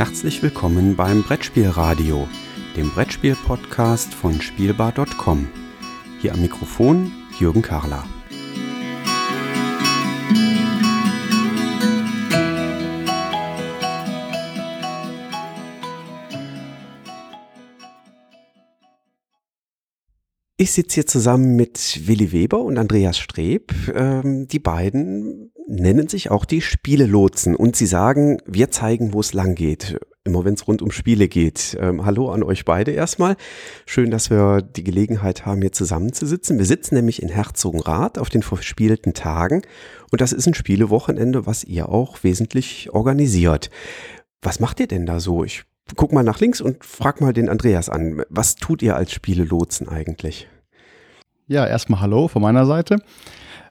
Herzlich willkommen beim Brettspielradio, dem Brettspiel-Podcast von Spielbar.com. Hier am Mikrofon Jürgen Karler. Ich sitze hier zusammen mit Willi Weber und Andreas Streb. Ähm, die beiden nennen sich auch die Spielelotsen und sie sagen, wir zeigen, wo es lang geht. Immer wenn es rund um Spiele geht. Ähm, hallo an euch beide erstmal. Schön, dass wir die Gelegenheit haben, hier zusammenzusitzen. Wir sitzen nämlich in Herzogenrath auf den verspielten Tagen und das ist ein Spielewochenende, was ihr auch wesentlich organisiert. Was macht ihr denn da so? Ich guck mal nach links und frag mal den Andreas an. Was tut ihr als Spielelotsen eigentlich? Ja, erstmal Hallo von meiner Seite.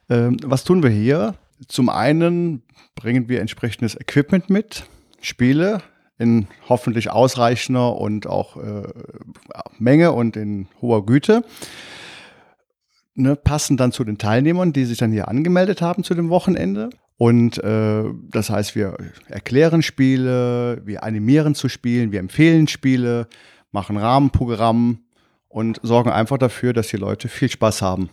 Ähm, was tun wir hier? Zum einen bringen wir entsprechendes Equipment mit, Spiele in hoffentlich ausreichender und auch äh, Menge und in hoher Güte. Ne, passen dann zu den Teilnehmern, die sich dann hier angemeldet haben zu dem Wochenende. Und äh, das heißt, wir erklären Spiele, wir animieren zu Spielen, wir empfehlen Spiele, machen Rahmenprogramm und sorgen einfach dafür, dass die Leute viel Spaß haben.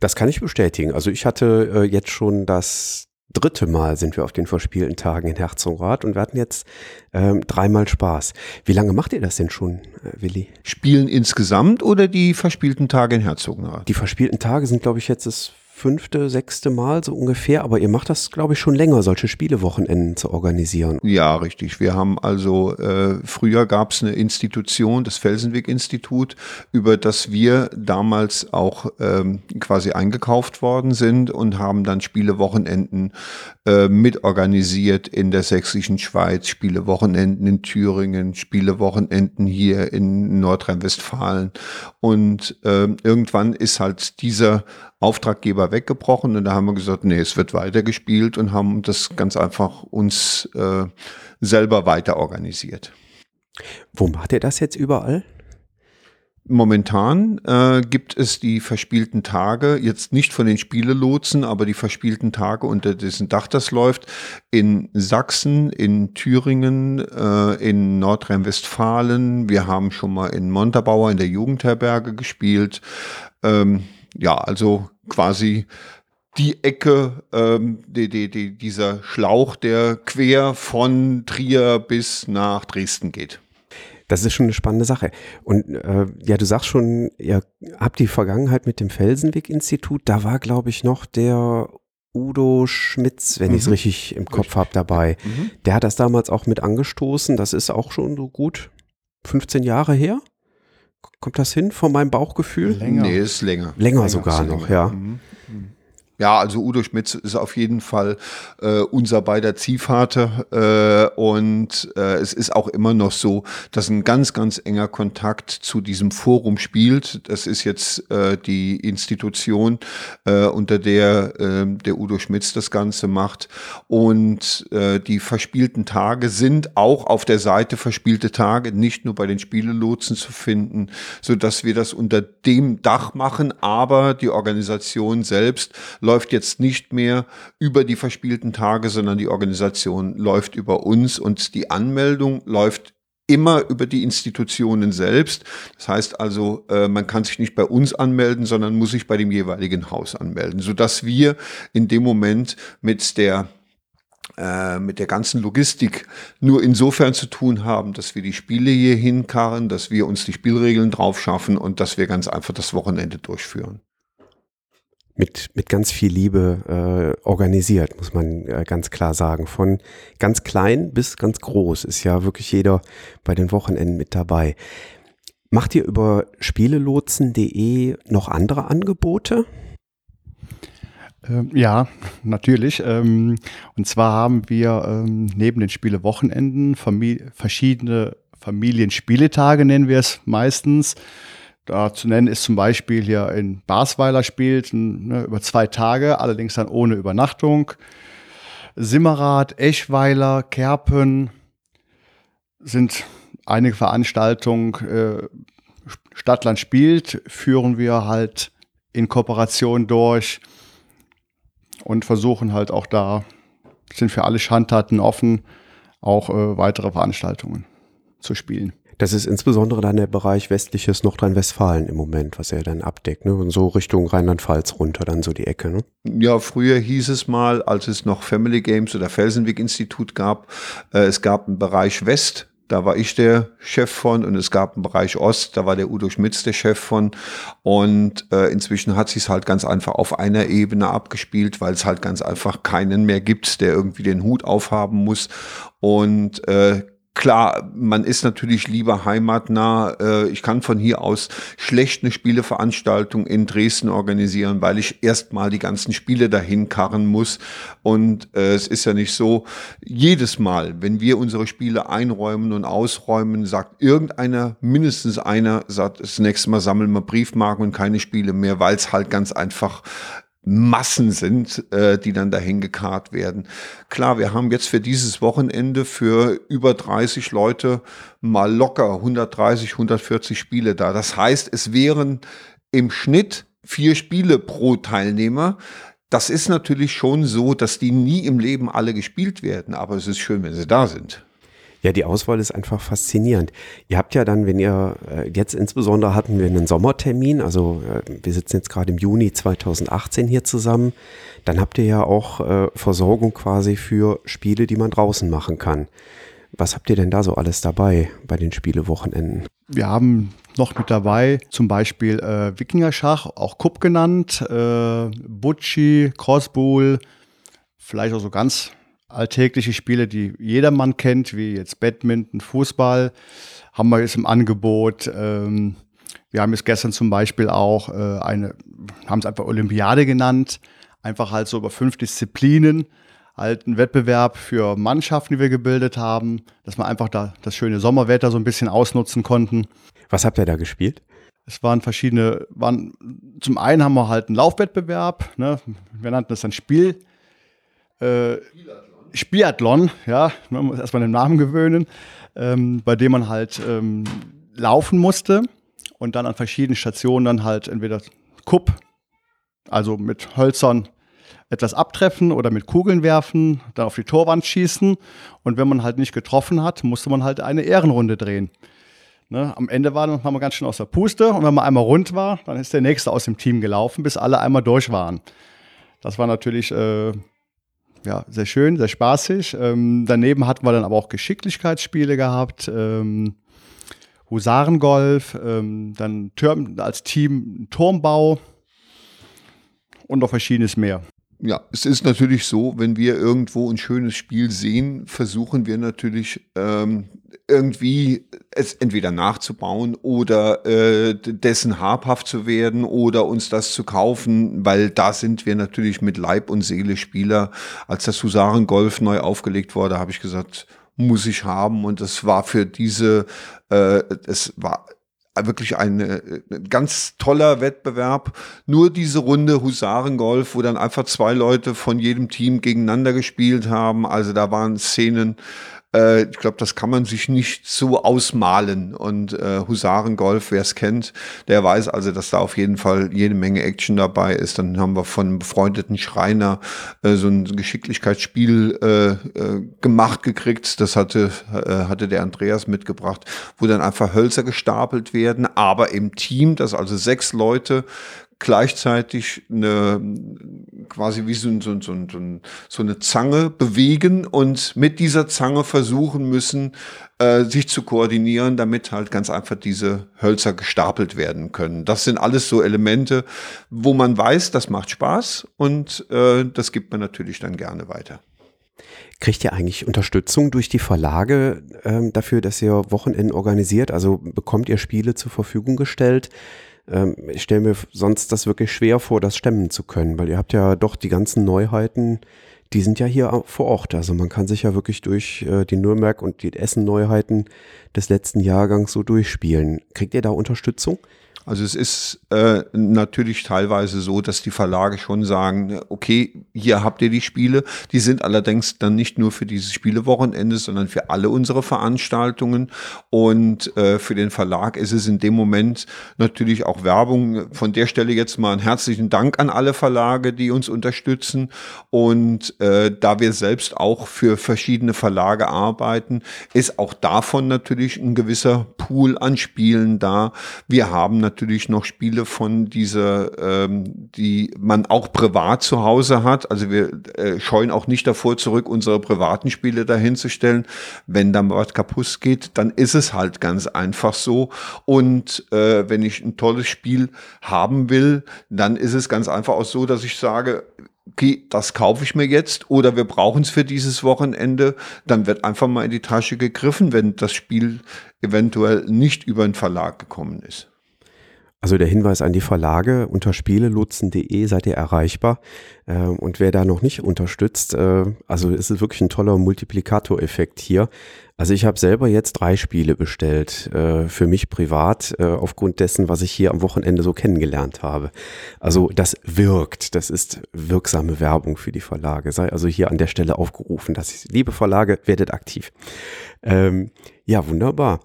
Das kann ich bestätigen. Also ich hatte äh, jetzt schon das dritte Mal sind wir auf den verspielten Tagen in Herzogenrath und wir hatten jetzt ähm, dreimal Spaß. Wie lange macht ihr das denn schon, äh, Willi? Spielen insgesamt oder die verspielten Tage in Herzogenrath? Die verspielten Tage sind, glaube ich, jetzt das fünfte, sechste Mal so ungefähr, aber ihr macht das, glaube ich, schon länger, solche Spielewochenenden zu organisieren. Ja, richtig. Wir haben also, äh, früher gab es eine Institution, das Felsenweg-Institut, über das wir damals auch ähm, quasi eingekauft worden sind und haben dann Spielewochenenden äh, mitorganisiert in der sächsischen Schweiz, Spielewochenenden in Thüringen, Spielewochenenden hier in Nordrhein-Westfalen. Und äh, irgendwann ist halt dieser Auftraggeber weggebrochen und da haben wir gesagt, nee, es wird weitergespielt und haben das ganz einfach uns äh, selber weiter organisiert. Wo macht ihr das jetzt überall? Momentan äh, gibt es die verspielten Tage, jetzt nicht von den Spielelotsen, aber die verspielten Tage, unter dessen Dach das läuft, in Sachsen, in Thüringen, äh, in Nordrhein-Westfalen. Wir haben schon mal in Montabaur in der Jugendherberge gespielt. Ähm, ja, also quasi die Ecke, ähm, die, die, die, dieser Schlauch, der quer von Trier bis nach Dresden geht. Das ist schon eine spannende Sache. Und äh, ja, du sagst schon, ihr habt die Vergangenheit mit dem Felsenweg-Institut. Da war, glaube ich, noch der Udo Schmitz, wenn mhm. ich es richtig im Kopf habe, dabei. Mhm. Der hat das damals auch mit angestoßen. Das ist auch schon so gut 15 Jahre her. Kommt das hin von meinem Bauchgefühl? Länger. Nee, ist länger. Länger, länger sogar noch, länger. ja. Mhm. mhm. Ja, also Udo Schmitz ist auf jeden Fall äh, unser beider Ziehvater äh, und äh, es ist auch immer noch so, dass ein ganz, ganz enger Kontakt zu diesem Forum spielt. Das ist jetzt äh, die Institution, äh, unter der äh, der Udo Schmitz das Ganze macht und äh, die verspielten Tage sind auch auf der Seite verspielte Tage, nicht nur bei den Spielelotsen zu finden, so dass wir das unter dem Dach machen, aber die Organisation selbst läuft jetzt nicht mehr über die verspielten Tage, sondern die Organisation läuft über uns und die Anmeldung läuft immer über die Institutionen selbst. Das heißt also, äh, man kann sich nicht bei uns anmelden, sondern muss sich bei dem jeweiligen Haus anmelden, sodass wir in dem Moment mit der äh, mit der ganzen Logistik nur insofern zu tun haben, dass wir die Spiele hier hinkarren, dass wir uns die Spielregeln drauf schaffen und dass wir ganz einfach das Wochenende durchführen mit, mit ganz viel Liebe äh, organisiert, muss man äh, ganz klar sagen. Von ganz klein bis ganz groß ist ja wirklich jeder bei den Wochenenden mit dabei. Macht ihr über spielelotsen.de noch andere Angebote? Ähm, ja, natürlich. Ähm, und zwar haben wir ähm, neben den Spielewochenenden verschiedene Familienspieletage, nennen wir es meistens. Da zu nennen ist zum Beispiel hier in Basweiler spielt ne, über zwei Tage, allerdings dann ohne Übernachtung. Simmerath, Eschweiler, Kerpen sind einige Veranstaltungen. Äh, Stadtland spielt, führen wir halt in Kooperation durch und versuchen halt auch da, sind für alle Schandtaten offen, auch äh, weitere Veranstaltungen zu spielen. Das ist insbesondere dann der Bereich westliches Nordrhein-Westfalen im Moment, was er dann abdeckt, ne? Und so Richtung Rheinland-Pfalz runter, dann so die Ecke, ne? Ja, früher hieß es mal, als es noch Family Games oder Felsenweg-Institut gab, äh, es gab einen Bereich West, da war ich der Chef von und es gab einen Bereich Ost, da war der Udo Schmitz der Chef von. Und äh, inzwischen hat sich es halt ganz einfach auf einer Ebene abgespielt, weil es halt ganz einfach keinen mehr gibt, der irgendwie den Hut aufhaben muss. Und äh, Klar, man ist natürlich lieber heimatnah. Äh, ich kann von hier aus schlecht eine Spieleveranstaltung in Dresden organisieren, weil ich erstmal die ganzen Spiele dahin karren muss. Und äh, es ist ja nicht so, jedes Mal, wenn wir unsere Spiele einräumen und ausräumen, sagt irgendeiner, mindestens einer, sagt, das nächste Mal sammeln wir Briefmarken und keine Spiele mehr, weil es halt ganz einfach Massen sind, äh, die dann dahin gekarrt werden. Klar, wir haben jetzt für dieses Wochenende für über 30 Leute mal locker 130, 140 Spiele da. Das heißt, es wären im Schnitt vier Spiele pro Teilnehmer. Das ist natürlich schon so, dass die nie im Leben alle gespielt werden, aber es ist schön, wenn sie da sind. Ja, die Auswahl ist einfach faszinierend. Ihr habt ja dann, wenn ihr, äh, jetzt insbesondere hatten wir einen Sommertermin, also äh, wir sitzen jetzt gerade im Juni 2018 hier zusammen, dann habt ihr ja auch äh, Versorgung quasi für Spiele, die man draußen machen kann. Was habt ihr denn da so alles dabei bei den Spielewochenenden? Wir haben noch mit dabei zum Beispiel äh, Wikingerschach, auch Kupp genannt, äh, Butchi, Crossbull, vielleicht auch so ganz alltägliche Spiele, die jedermann kennt, wie jetzt Badminton, Fußball, haben wir jetzt im Angebot. Ähm, wir haben jetzt gestern zum Beispiel auch äh, eine, haben es einfach Olympiade genannt, einfach halt so über fünf Disziplinen, halt ein Wettbewerb für Mannschaften, die wir gebildet haben, dass wir einfach da das schöne Sommerwetter so ein bisschen ausnutzen konnten. Was habt ihr da gespielt? Es waren verschiedene, waren, zum einen haben wir halt einen Laufwettbewerb, ne? wir nannten das dann Spiel. Äh, Spiathlon, ja, man muss erstmal den Namen gewöhnen, ähm, bei dem man halt ähm, laufen musste und dann an verschiedenen Stationen dann halt entweder Kupp, also mit Hölzern etwas abtreffen oder mit Kugeln werfen, dann auf die Torwand schießen und wenn man halt nicht getroffen hat, musste man halt eine Ehrenrunde drehen. Ne, am Ende war, dann, man ganz schön aus der Puste und wenn man einmal rund war, dann ist der Nächste aus dem Team gelaufen, bis alle einmal durch waren. Das war natürlich äh, ja, sehr schön, sehr spaßig. Ähm, daneben hatten wir dann aber auch Geschicklichkeitsspiele gehabt, ähm, Husarengolf, ähm, dann Türm, als Team Turmbau und noch verschiedenes mehr. Ja, es ist natürlich so, wenn wir irgendwo ein schönes Spiel sehen, versuchen wir natürlich ähm, irgendwie es entweder nachzubauen oder äh, dessen habhaft zu werden oder uns das zu kaufen, weil da sind wir natürlich mit Leib und Seele Spieler. Als das Husaren Golf neu aufgelegt wurde, habe ich gesagt, muss ich haben und es war für diese, äh, es war wirklich ein, ein ganz toller Wettbewerb. Nur diese Runde Husarengolf, wo dann einfach zwei Leute von jedem Team gegeneinander gespielt haben. Also da waren Szenen, äh, ich glaube, das kann man sich nicht so ausmalen. Und äh, Husarengolf, wer es kennt, der weiß also, dass da auf jeden Fall jede Menge Action dabei ist. Dann haben wir von einem befreundeten Schreiner äh, so ein Geschicklichkeitsspiel äh, äh, gemacht gekriegt. Das hatte, äh, hatte der Andreas mitgebracht, wo dann einfach Hölzer gestapelt werden, aber im Team, dass also sechs Leute gleichzeitig eine quasi wie so, so, so, so, eine Zange bewegen und mit dieser Zange versuchen müssen, äh, sich zu koordinieren, damit halt ganz einfach diese Hölzer gestapelt werden können. Das sind alles so Elemente, wo man weiß, das macht Spaß und äh, das gibt man natürlich dann gerne weiter. Kriegt ihr eigentlich Unterstützung durch die Verlage ähm, dafür, dass ihr Wochenenden organisiert? Also bekommt ihr Spiele zur Verfügung gestellt? Ähm, ich stelle mir sonst das wirklich schwer vor, das stemmen zu können, weil ihr habt ja doch die ganzen Neuheiten, die sind ja hier vor Ort. Also man kann sich ja wirklich durch äh, die Nürnberg und die Essen-Neuheiten des letzten Jahrgangs so durchspielen. Kriegt ihr da Unterstützung? Also es ist äh, natürlich teilweise so, dass die Verlage schon sagen, okay, hier habt ihr die Spiele. Die sind allerdings dann nicht nur für dieses Spielewochenende, sondern für alle unsere Veranstaltungen. Und äh, für den Verlag ist es in dem Moment natürlich auch Werbung. Von der Stelle jetzt mal einen herzlichen Dank an alle Verlage, die uns unterstützen. Und äh, da wir selbst auch für verschiedene Verlage arbeiten, ist auch davon natürlich ein gewisser Pool an Spielen da. Wir haben natürlich noch Spiele von dieser, ähm, die man auch privat zu Hause hat. Also wir äh, scheuen auch nicht davor zurück, unsere privaten Spiele dahin zu stellen. Wenn dann was kaputt geht, dann ist es halt ganz einfach so. Und äh, wenn ich ein tolles Spiel haben will, dann ist es ganz einfach auch so, dass ich sage, okay, das kaufe ich mir jetzt oder wir brauchen es für dieses Wochenende, dann wird einfach mal in die Tasche gegriffen, wenn das Spiel eventuell nicht über den Verlag gekommen ist. Also der Hinweis an die Verlage, unter spielelotsen.de seid ihr erreichbar. Äh, und wer da noch nicht unterstützt, äh, also es ist wirklich ein toller Multiplikatoreffekt hier. Also ich habe selber jetzt drei Spiele bestellt, äh, für mich privat, aufgrund dessen, was ich hier am Wochenende so kennengelernt habe. Also das wirkt, das ist wirksame Werbung für die Verlage. Sei also hier an der Stelle aufgerufen, dass ich, liebe Verlage, werdet aktiv. Ähm, ja, wunderbar.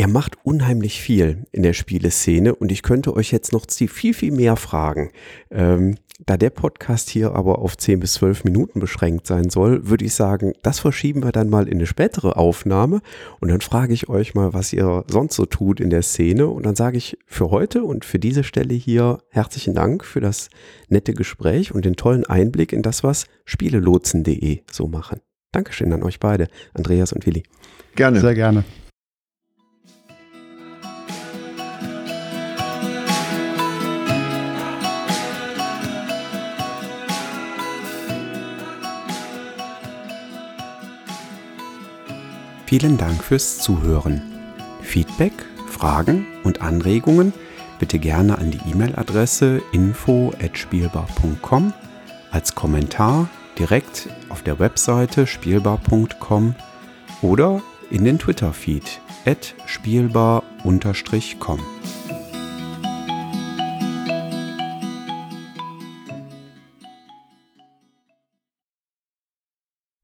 Ihr macht unheimlich viel in der Spieleszene und ich könnte euch jetzt noch viel, viel mehr fragen. Ähm, da der Podcast hier aber auf 10 bis 12 Minuten beschränkt sein soll, würde ich sagen, das verschieben wir dann mal in eine spätere Aufnahme und dann frage ich euch mal, was ihr sonst so tut in der Szene und dann sage ich für heute und für diese Stelle hier herzlichen Dank für das nette Gespräch und den tollen Einblick in das, was Spielelotsen.de so machen. Dankeschön an euch beide, Andreas und Willi. Gerne. Sehr gerne. Vielen Dank fürs Zuhören. Feedback, Fragen und Anregungen bitte gerne an die E-Mail-Adresse info@spielbar.com als Kommentar direkt auf der Webseite spielbar.com oder in den Twitter-Feed spielbar-com.